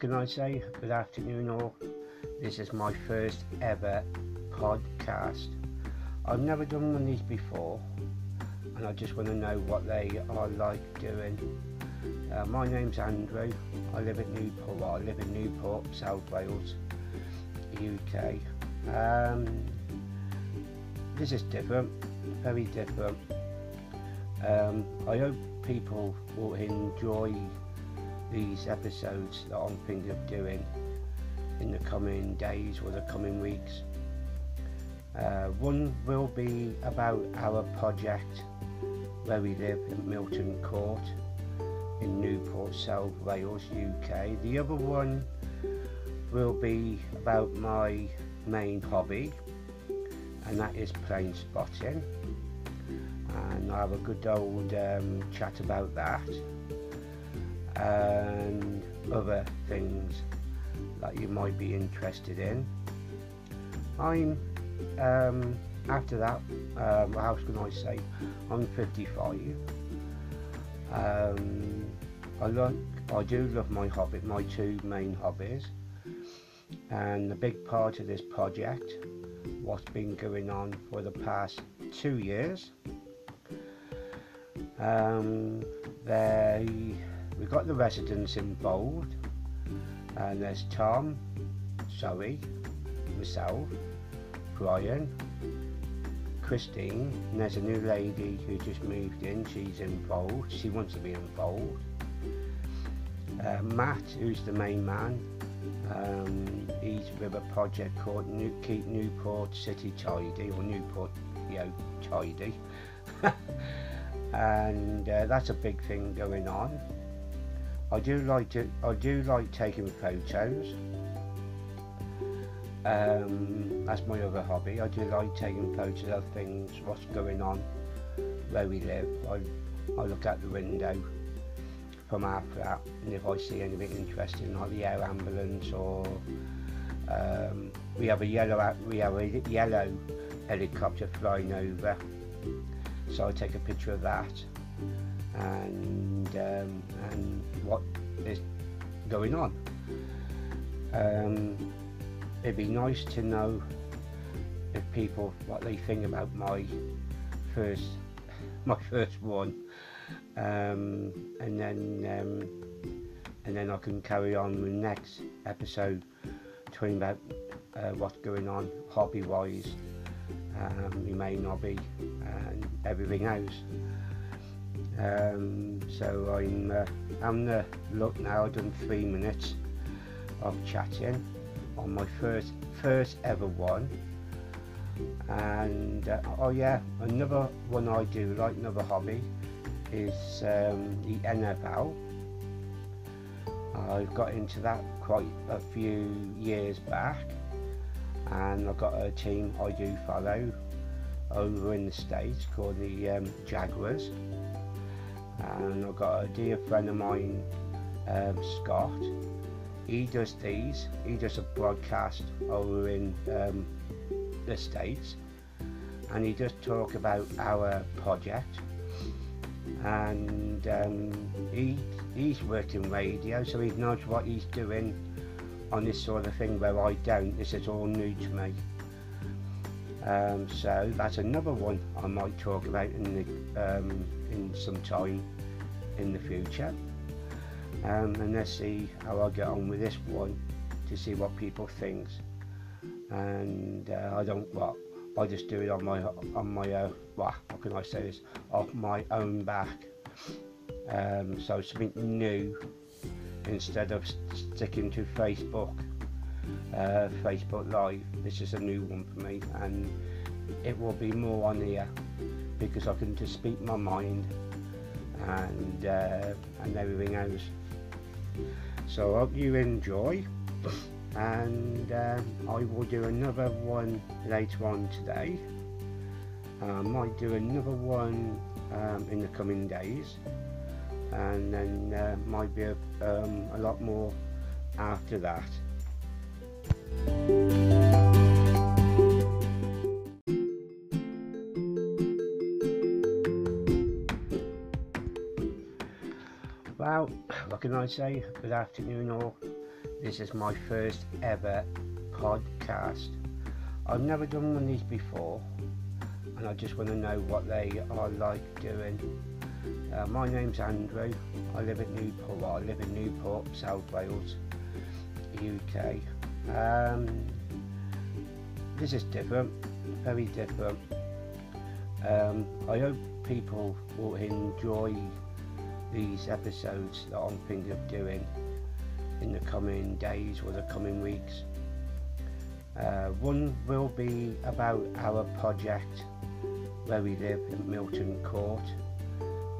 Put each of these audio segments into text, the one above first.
can I say? Good afternoon, all. This is my first ever podcast. I've never done one of these before, and I just want to know what they are like doing. Uh, my name's Andrew. I live at Newport. Well, I live in Newport, South Wales, UK. Um, this is different, very different. Um, I hope people will enjoy these episodes that I'm thinking of doing in the coming days or the coming weeks. Uh, one will be about our project where we live in Milton Court in Newport, South Wales, UK. The other one will be about my main hobby, and that is plane spotting. And I'll have a good old um, chat about that and other things that you might be interested in. I'm um, after that. Um, how can I say? I'm 55. Um, I look. I do love my hobby. My two main hobbies, and the big part of this project, what's been going on for the past two years. Um, they we've got the residents involved, and there's Tom, Zoe, myself, Brian, Christine, and there's a new lady who just moved in. She's involved. She wants to be involved. Uh, Matt, who's the main man, um, he's with a project called New- Keep Newport City Tidy or Newport, you know, Tidy, and uh, that's a big thing going on. I do like to. I do like taking photos. Um, that's my other hobby. I do like taking photos of things, what's going on, where we live. I, I look out the window from our flat, and if I see anything interesting, like the air ambulance or um, we have a yellow we have a yellow helicopter flying over, so I take a picture of that and um, and what is going on. Um, it'd be nice to know if people what they think about my first my first one, um, and then um, and then I can carry on with next episode talking about uh, what's going on hobby wise, um, my main hobby, and everything else. Um, so I'm uh, I'm the look now. I've done three minutes of chatting on my first first ever one. And uh, oh yeah, another one I do like another hobby is um, the NFL. I've got into that quite a few years back, and I've got a team I do follow over in the States called the um, Jaguars and I've got a dear friend of mine, um, Scott. He does these. He does a broadcast over in um, the States, and he does talk about our project. And um, he he's working radio, so he knows what he's doing on this sort of thing where I don't. This is all new to me. Um, so that's another one I might talk about in the um, in some time in the future. Um, and let's see how I get on with this one to see what people think. And uh, I don't what I just do it on my on my uh, well, how can I say this off my own back. Um, so something new instead of sticking to Facebook. Uh, Facebook Live. This is a new one for me, and it will be more on here because I can just speak my mind and uh, and everything else. So I hope you enjoy, and um, I will do another one later on today. I might do another one um, in the coming days, and then uh, might be a, um, a lot more after that. Well, what can I say? Good afternoon, all. This is my first ever podcast. I've never done one of these before, and I just want to know what they are like doing. Uh, my name's Andrew. I live at Newport. Well, I live in Newport, South Wales, UK. Um, this is different, very different. Um, I hope people will enjoy these episodes that I'm thinking of doing in the coming days or the coming weeks. Uh, one will be about our project where we live in Milton Court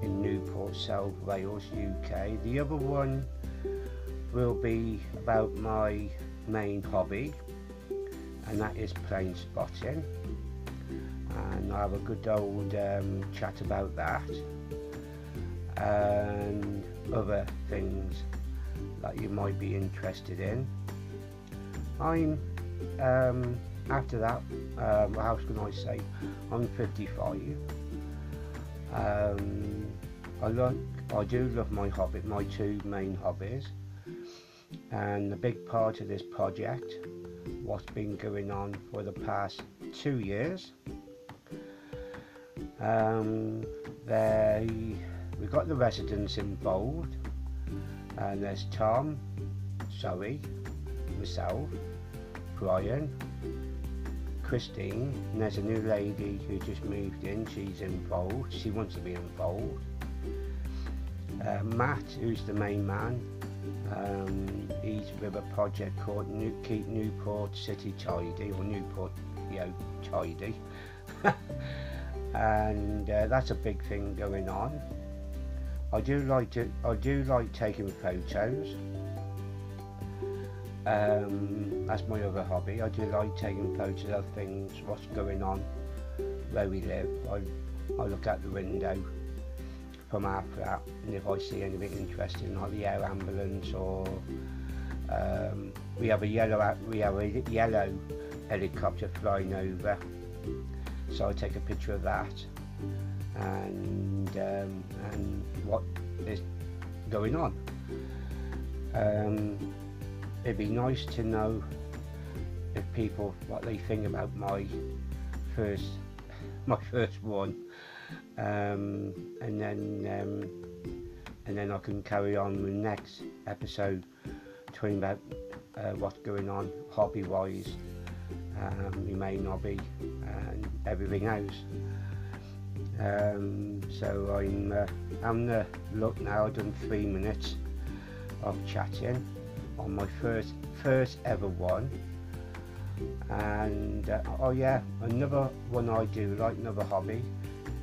in Newport, South Wales, UK. The other one will be about my main hobby and that is plane spotting and I have a good old um, chat about that and other things that you might be interested in. I'm um, after that, um, how can I say? I'm 55. Um, I look, I do love my hobby, my two main hobbies, and a big part of this project, what's been going on for the past two years. Um, they, we got the residents involved, and there's Tom, Zoe, myself, Brian, Christine, and there's a new lady who just moved in. She's involved. She wants to be involved. Uh, Matt, who's the main man, um, with a project called New- Keep Newport City Tidy or Newport, you know, Tidy, and uh, that's a big thing going on. I do like to. I do like taking photos. Um, that's my other hobby. I do like taking photos of things, what's going on where we live. I, I look out the window from our flat and if I see anything interesting like the air ambulance or um, we have a yellow we have a yellow helicopter flying over so I take a picture of that and um, and what is going on. Um, it'd be nice to know if people what they think about my first my first one, um, and then um, and then I can carry on with next episode talking about uh, what's going on hobby wise, um, my main hobby, and everything else. Um, so I'm uh, I'm the look now. I've done three minutes of chatting on my first first ever one. And uh, oh yeah, another one I do like another hobby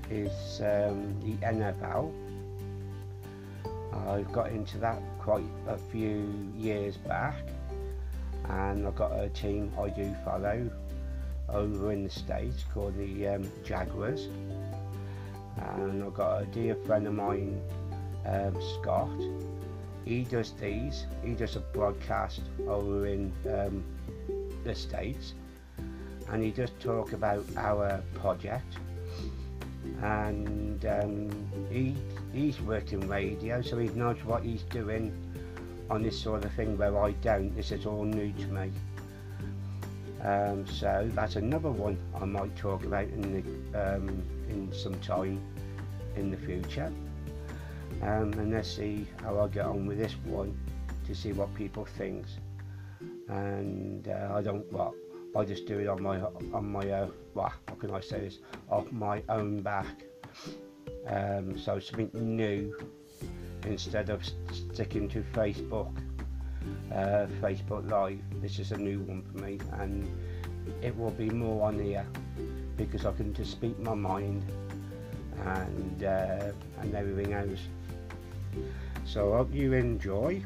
is um, the NFL. I've got into that quite a few years back, and I've got a team I do follow over in the States called the um, Jaguars. And I've got a dear friend of mine, um, Scott. He does these, he does a broadcast over in um, the States, and he does talk about our project. And um, he, he's worked in radio, so he knows what he's doing on this sort of thing where I don't. This is all new to me. Um, so that's another one I might talk about in the, um, in some time in the future. Um, and let's see how I get on with this one to see what people think. And uh, I don't what I just do it on my on my uh, well, how can I say this off my own back. Um, so something new instead of sticking to Facebook uh, Facebook Live. This is a new one for me, and it will be more on here because I can just speak my mind and uh, and everything else. So I hope you enjoy,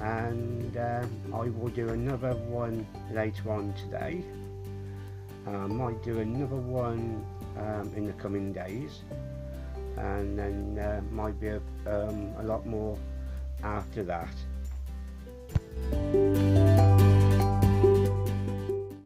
and um, I will do another one later on today. I might do another one um, in the coming days, and then uh, might be a, um, a lot more after that.